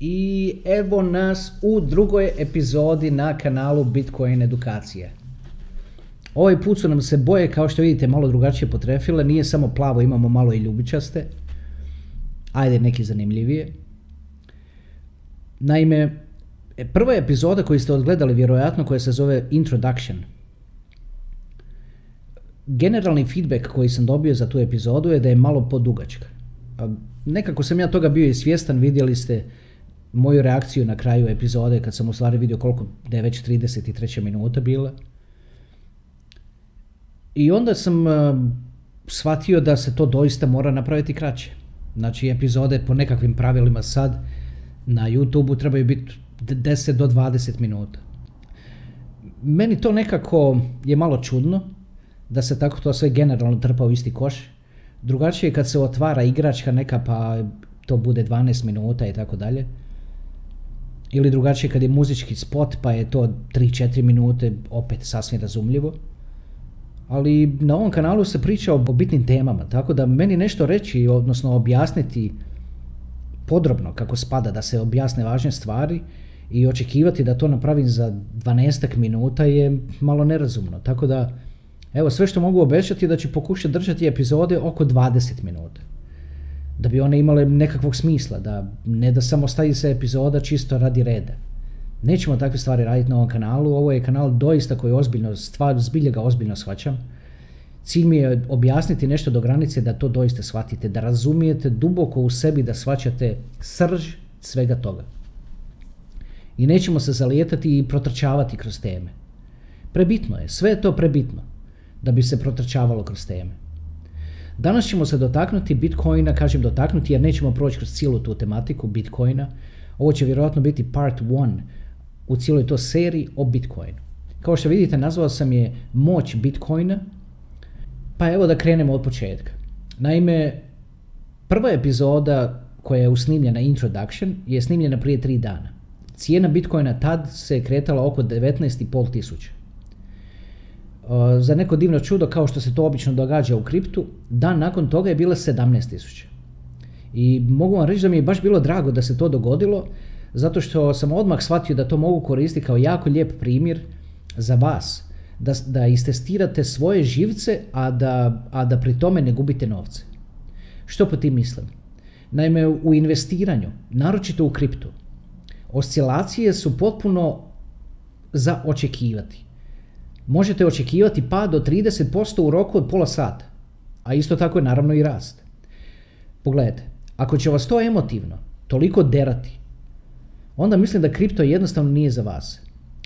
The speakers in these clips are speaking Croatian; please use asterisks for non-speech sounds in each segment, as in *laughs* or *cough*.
I evo nas u drugoj epizodi na kanalu Bitcoin edukacije. Ovaj put su nam se boje, kao što vidite, malo drugačije potrefile. Nije samo plavo, imamo malo i ljubičaste. Ajde, neki zanimljivije. Naime, prva epizoda koju ste odgledali vjerojatno koja se zove Introduction. Generalni feedback koji sam dobio za tu epizodu je da je malo podugačka. Nekako sam ja toga bio i svjestan, vidjeli ste moju reakciju na kraju epizode kad sam u stvari vidio koliko da je već 33. minuta bila. I onda sam uh, shvatio da se to doista mora napraviti kraće. Znači epizode po nekakvim pravilima sad na YouTube trebaju biti 10 do 20 minuta. Meni to nekako je malo čudno da se tako to sve generalno trpa u isti koš. Drugačije je kad se otvara igračka neka pa to bude 12 minuta i tako dalje. Ili drugačije kad je muzički spot pa je to 3-4 minute opet sasvim razumljivo. Ali na ovom kanalu se priča o bitnim temama, tako da meni nešto reći, odnosno objasniti podrobno kako spada da se objasne važne stvari i očekivati da to napravim za 12 minuta je malo nerazumno. Tako da, evo, sve što mogu obećati je da ću pokušati držati epizode oko 20 minuta da bi one imale nekakvog smisla, da ne da samo stavi se epizoda čisto radi reda. Nećemo takve stvari raditi na ovom kanalu, ovo je kanal doista koji ozbiljno, stvar, zbilje ga ozbiljno shvaćam. Cilj mi je objasniti nešto do granice da to doista shvatite, da razumijete duboko u sebi da shvaćate srž svega toga. I nećemo se zalijetati i protrčavati kroz teme. Prebitno je, sve je to prebitno da bi se protrčavalo kroz teme. Danas ćemo se dotaknuti Bitcoina, kažem dotaknuti jer nećemo proći kroz cijelu tu tematiku Bitcoina. Ovo će vjerojatno biti part 1 u cijeloj to seriji o Bitcoinu. Kao što vidite, nazvao sam je moć Bitcoina, pa evo da krenemo od početka. Naime, prva epizoda koja je usnimljena Introduction je snimljena prije tri dana. Cijena Bitcoina tad se kretala oko 19,5 tisuća. Uh, za neko divno čudo kao što se to obično događa u kriptu, dan nakon toga je bila 17.000. I mogu vam reći da mi je baš bilo drago da se to dogodilo, zato što sam odmah shvatio da to mogu koristiti kao jako lijep primjer za vas, da, da istestirate svoje živce, a da, a da pri tome ne gubite novce. Što po tim mislim? Naime, u investiranju, naročito u kriptu, oscilacije su potpuno za očekivati možete očekivati pad do 30% u roku od pola sata. A isto tako je naravno i rast. Pogledajte, ako će vas to emotivno toliko derati, onda mislim da kripto jednostavno nije za vas.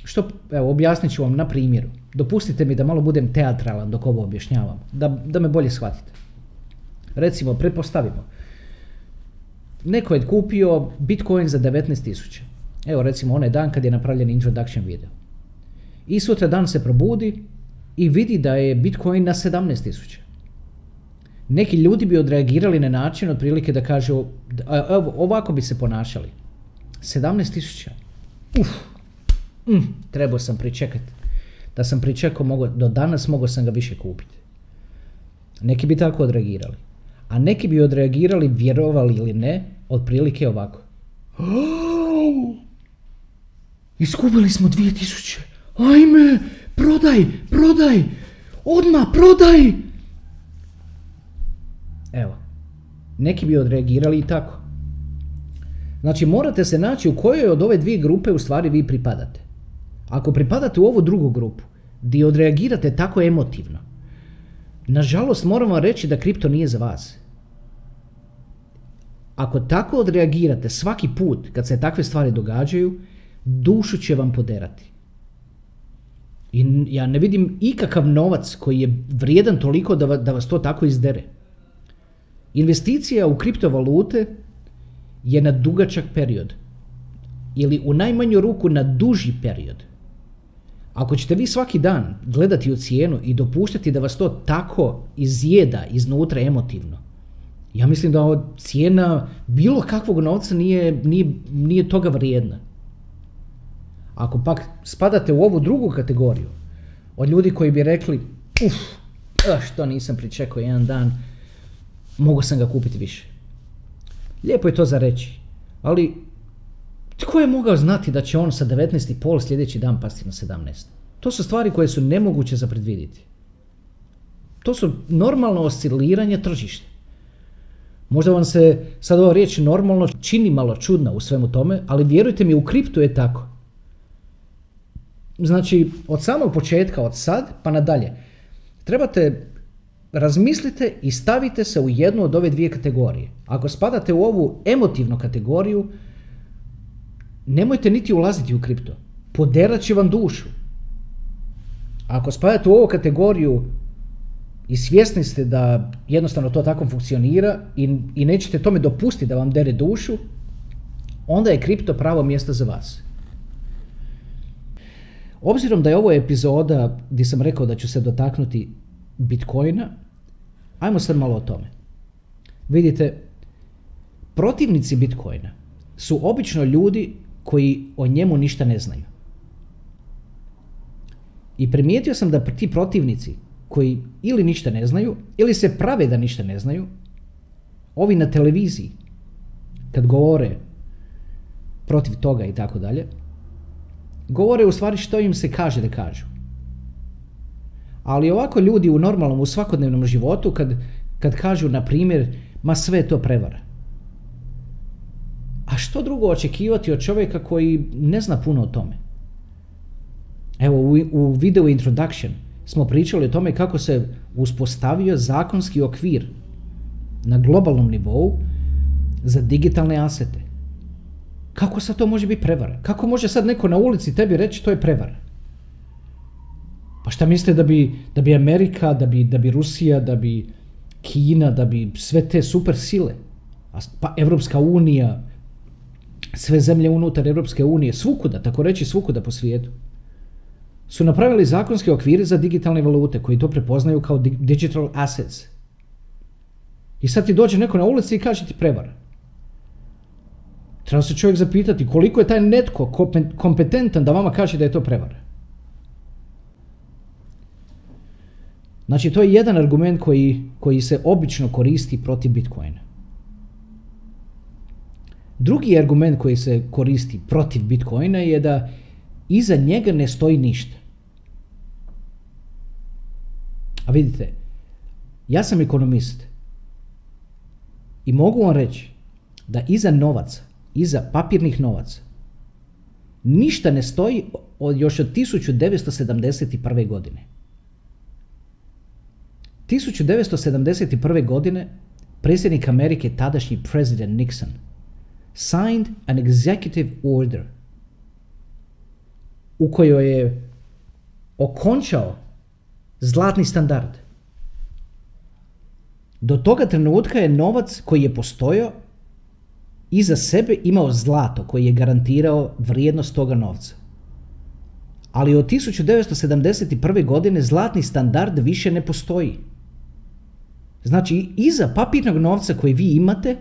Što, evo, objasnit ću vam na primjeru. Dopustite mi da malo budem teatralan dok ovo objašnjavam, da, da me bolje shvatite. Recimo, pretpostavimo, neko je kupio Bitcoin za 19.000. Evo recimo onaj dan kad je napravljen introduction video. I sutra dan se probudi i vidi da je Bitcoin na 17.000. Neki ljudi bi odreagirali na način otprilike da kažu evo, ovako bi se ponašali. 17.000. Uf, mm, trebao sam pričekati. Da sam pričekao mogo, do danas mogao sam ga više kupiti. Neki bi tako odreagirali. A neki bi odreagirali, vjerovali ili ne, otprilike ovako. *gasps* Oh, iskupili smo 2000. Ajme, prodaj, prodaj, odmah prodaj. Evo, neki bi odreagirali i tako. Znači morate se naći u kojoj od ove dvije grupe u stvari vi pripadate. Ako pripadate u ovu drugu grupu, gdje odreagirate tako emotivno, nažalost moram vam reći da kripto nije za vas. Ako tako odreagirate svaki put kad se takve stvari događaju, dušu će vam poderati. I ja ne vidim ikakav novac koji je vrijedan toliko da, da vas to tako izdere. Investicija u kriptovalute je na dugačak period. Ili u najmanju ruku na duži period. Ako ćete vi svaki dan gledati u cijenu i dopuštati da vas to tako izjeda iznutra emotivno, ja mislim da cijena bilo kakvog novca nije, nije, nije toga vrijedna. Ako pak spadate u ovu drugu kategoriju, od ljudi koji bi rekli, uf, što nisam pričekao jedan dan, mogu sam ga kupiti više. Lijepo je to za reći, ali Tko je mogao znati da će on sa 19,5 sljedeći dan pasti na 17? To su stvari koje su nemoguće za predvidjeti. To su normalno osciliranje tržišta. Možda vam se sad ova riječ normalno čini malo čudna u svemu tome, ali vjerujte mi u kriptu je tako. Znači, od samog početka, od sad pa nadalje, trebate razmislite i stavite se u jednu od ove dvije kategorije. Ako spadate u ovu emotivnu kategoriju, nemojte niti ulaziti u kripto. Poderat će vam dušu. Ako spadate u ovu kategoriju i svjesni ste da jednostavno to tako funkcionira i, i nećete tome dopustiti da vam dere dušu, onda je kripto pravo mjesto za vas. Obzirom da je ovo epizoda gdje sam rekao da ću se dotaknuti Bitcoina, ajmo sad malo o tome. Vidite, protivnici Bitcoina su obično ljudi koji o njemu ništa ne znaju. I primijetio sam da ti protivnici koji ili ništa ne znaju, ili se prave da ništa ne znaju, ovi na televiziji, kad govore protiv toga i tako dalje, govore u stvari što im se kaže da kažu. Ali ovako ljudi u normalnom, u svakodnevnom životu, kad, kad kažu, na primjer, ma sve to prevara. A što drugo očekivati od čovjeka koji ne zna puno o tome? Evo, u, u video introduction smo pričali o tome kako se uspostavio zakonski okvir na globalnom nivou za digitalne asete. Kako sad to može biti prevara? Kako može sad neko na ulici tebi reći to je prevara? Pa šta mislite da bi, da bi Amerika, da bi, da bi Rusija, da bi Kina, da bi sve te super sile, pa Evropska unija, sve zemlje unutar Evropske unije, svukuda, tako reći svukuda po svijetu, su napravili zakonske okvire za digitalne valute koji to prepoznaju kao digital assets. I sad ti dođe neko na ulici i kaže ti prevara. Treba se čovjek zapitati koliko je taj netko kompetentan da vama kaže da je to prevara. Znači, to je jedan argument koji, koji se obično koristi protiv Bitcoina. Drugi argument koji se koristi protiv Bitcoina je da iza njega ne stoji ništa. A vidite, ja sam ekonomist i mogu vam reći da iza novaca, iza papirnih novaca, ništa ne stoji od, još od 1971. godine. 1971. godine predsjednik Amerike, tadašnji president Nixon, signed an executive order u kojoj je okončao zlatni standard. Do toga trenutka je novac koji je postojao iza sebe imao zlato koji je garantirao vrijednost toga novca. Ali od 1971. godine zlatni standard više ne postoji. Znači, iza papirnog novca koji vi imate,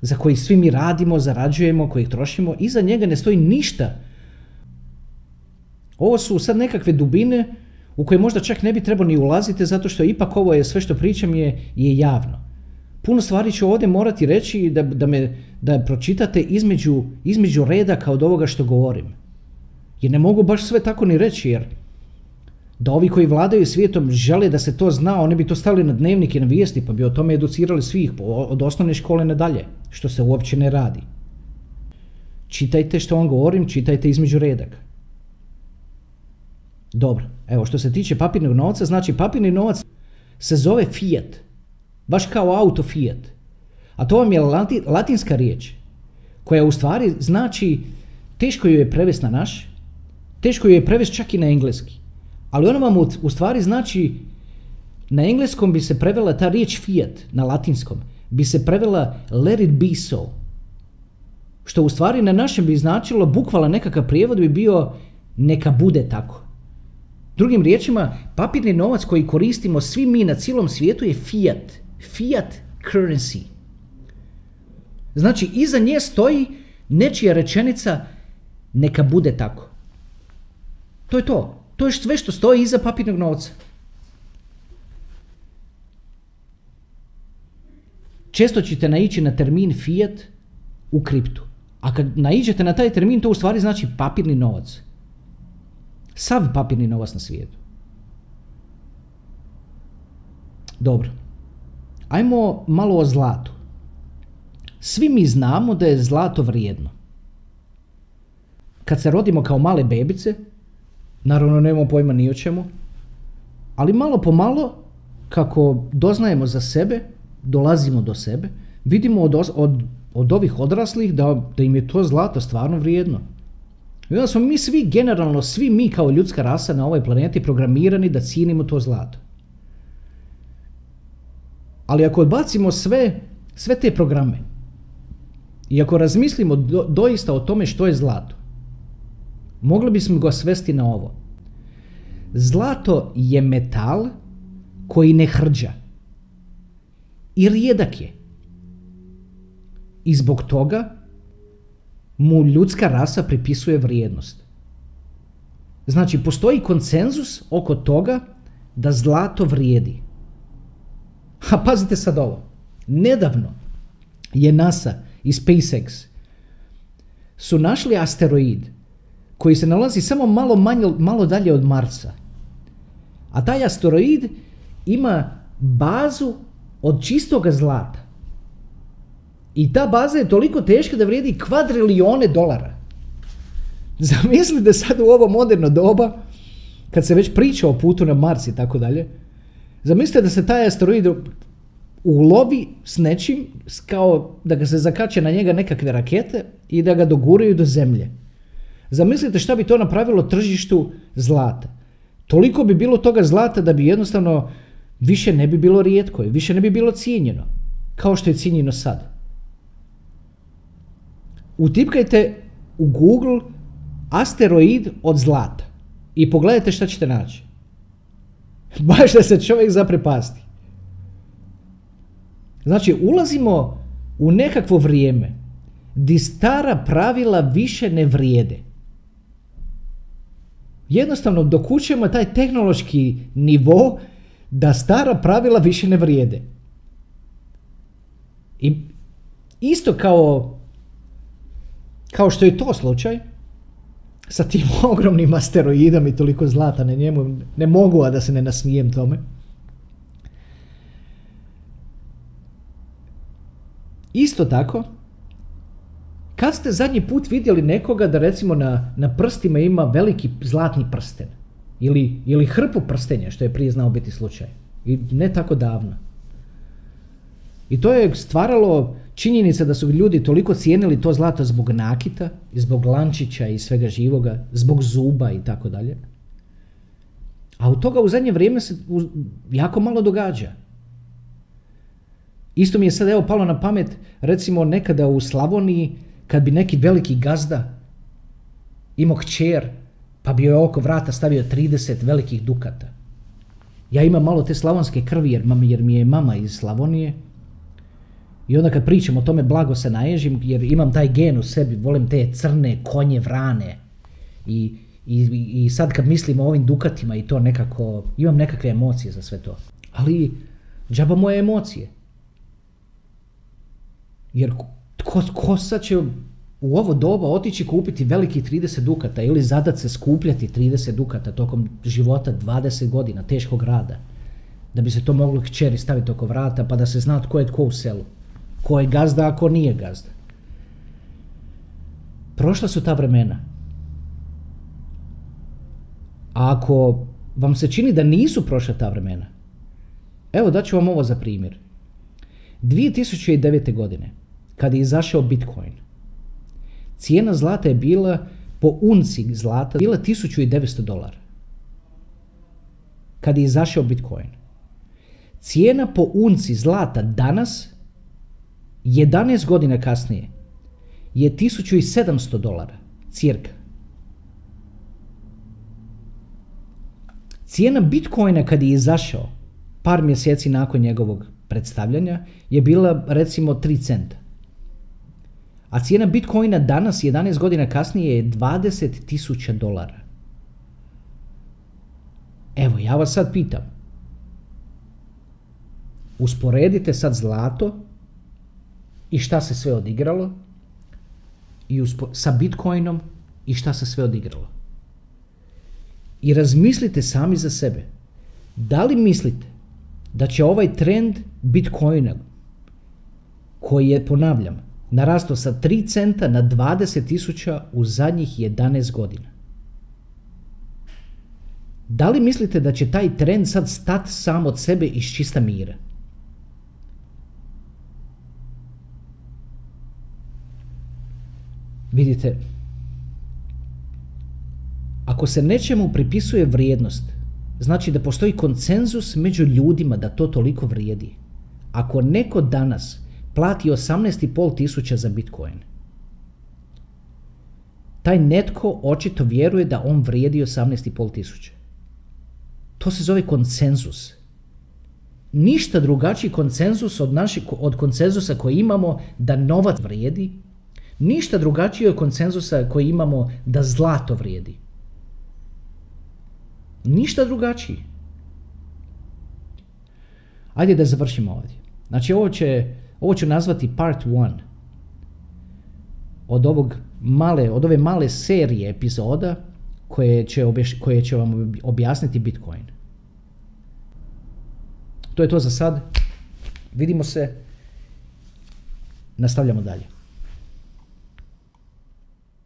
za koji svi mi radimo, zarađujemo, koji ih trošimo, iza njega ne stoji ništa. Ovo su sad nekakve dubine u koje možda čak ne bi trebalo ni ulaziti zato što ipak ovo je sve što pričam je, je javno. Puno stvari ću ovdje morati reći da, da, me, da pročitate između, između redaka od ovoga što govorim. Jer ne mogu baš sve tako ni reći jer da ovi koji vladaju svijetom žele da se to zna, oni bi to stavili na dnevnik i na vijesti pa bi o tome educirali svih od osnovne škole nadalje, što se uopće ne radi. Čitajte što vam govorim, čitajte između redaka. Dobro, evo što se tiče papirnog novca, znači papirni novac se zove fiat, baš kao auto fiat. A to vam je latinska riječ, koja u stvari znači, teško ju je prevesti na naš, teško ju je prevesti čak i na engleski. Ali ona vam u stvari znači, na engleskom bi se prevela ta riječ fiat, na latinskom, bi se prevela let it be so. Što u stvari na našem bi značilo, bukvala nekakav prijevod bi bio neka bude tako. Drugim riječima, papirni novac koji koristimo svi mi na cijelom svijetu je fiat. Fiat currency. Znači, iza nje stoji nečija rečenica neka bude tako. To je to. To je sve što stoji iza papirnog novca. Često ćete naići na termin fiat u kriptu. A kad naiđete na taj termin, to u stvari znači papirni novac. Sav papirni novac na svijetu. Dobro. Ajmo malo o zlatu. Svi mi znamo da je zlato vrijedno. Kad se rodimo kao male bebice, naravno nemamo pojma ni o čemu, ali malo po malo, kako doznajemo za sebe, dolazimo do sebe, vidimo od, od, od ovih odraslih da, da im je to zlato stvarno vrijedno. I onda smo mi svi, generalno svi mi kao ljudska rasa na ovoj planeti programirani da cijenimo to zlato. Ali ako odbacimo sve, sve te programe i ako razmislimo doista o tome što je zlato, mogli bismo ga svesti na ovo. Zlato je metal koji ne hrđa i rijedak je. I zbog toga mu ljudska rasa pripisuje vrijednost. Znači, postoji konsenzus oko toga da zlato vrijedi. A pazite sad ovo. Nedavno je NASA i SpaceX su našli asteroid koji se nalazi samo malo, manje, malo dalje od Marsa. A taj asteroid ima bazu od čistoga zlata. I ta baza je toliko teška da vrijedi kvadrilijone dolara. *laughs* Zamislite sad u ovo moderno doba, kad se već priča o putu na Mars i tako dalje, zamislite da se taj asteroid ulovi s nečim, kao da ga se zakače na njega nekakve rakete i da ga doguraju do zemlje. Zamislite šta bi to napravilo tržištu zlata. Toliko bi bilo toga zlata da bi jednostavno više ne bi bilo rijetko, više ne bi bilo cijenjeno, kao što je cijenjeno sad. Utipkajte u Google asteroid od zlata i pogledajte šta ćete naći. Baš da se čovjek zaprepasti. Znači, ulazimo u nekakvo vrijeme di stara pravila više ne vrijede. Jednostavno dokućujemo taj tehnološki nivo da stara pravila više ne vrijede. I isto kao kao što je to slučaj sa tim *laughs* ogromnim asteroidom i toliko zlata na njemu, ne mogu a da se ne nasmijem tome. Isto tako, kad ste zadnji put vidjeli nekoga da recimo na, na prstima ima veliki zlatni prsten ili, ili hrpu prstenja, što je prije znao biti slučaj. I ne tako davno. I to je stvaralo činjenica da su ljudi toliko cijenili to zlato zbog nakita, zbog lančića i svega živoga, zbog zuba i tako dalje. A od toga u zadnje vrijeme se jako malo događa. Isto mi je sad evo palo na pamet, recimo nekada u Slavoniji, kad bi neki veliki gazda imao kćer, pa bi joj oko vrata stavio 30 velikih dukata. Ja imam malo te slavonske krvi jer, jer mi je mama iz Slavonije. I onda kad pričam o tome blago se naježim jer imam taj gen u sebi, volim te crne konje vrane. I, i, i sad kad mislim o ovim dukatima i to nekako, imam nekakve emocije za sve to. Ali džaba moje emocije. Jer tko, tko sad će u ovo doba otići kupiti veliki 30 dukata ili zadat se skupljati 30 dukata tokom života 20 godina teškog rada. Da bi se to moglo kćeri staviti oko vrata pa da se zna tko je tko u selu. Ko je gazda, a ko nije gazda. Prošla su ta vremena. A ako vam se čini da nisu prošla ta vremena, evo daću vam ovo za primjer. 2009. godine kad je izašao Bitcoin. Cijena zlata je bila po unci zlata bila 1900 dolara. Kad je izašao Bitcoin. Cijena po unci zlata danas, 11 godina kasnije, je 1700 dolara. Cirka. Cijena Bitcoina kad je izašao, par mjeseci nakon njegovog predstavljanja, je bila recimo 3 centa. A cijena Bitcoina danas, 11 godina kasnije, je 20.000 dolara. Evo, ja vas sad pitam. Usporedite sad zlato i šta se sve odigralo i sa Bitcoinom i šta se sve odigralo. I razmislite sami za sebe. Da li mislite da će ovaj trend Bitcoina, koji je, ponavljam, narastao sa 3 centa na 20 tisuća u zadnjih 11 godina. Da li mislite da će taj trend sad stat sam od sebe iz čista mira? Vidite, ako se nečemu pripisuje vrijednost, znači da postoji konsenzus među ljudima da to toliko vrijedi. Ako neko danas plati 18,5 tisuća za Bitcoin, taj netko očito vjeruje da on vrijedi 18,5 tisuća. To se zove konsenzus. Ništa drugačiji konsenzus od, našeg, od konsenzusa koji imamo da novac vrijedi, ništa drugačije od konsenzusa koji imamo da zlato vrijedi. Ništa drugačiji. Ajde da završimo ovdje. Znači ovo, će, ovo ću nazvati part 1 od, ovog male, od ove male serije epizoda koje će, koje će vam objasniti Bitcoin. To je to za sad. Vidimo se. Nastavljamo dalje.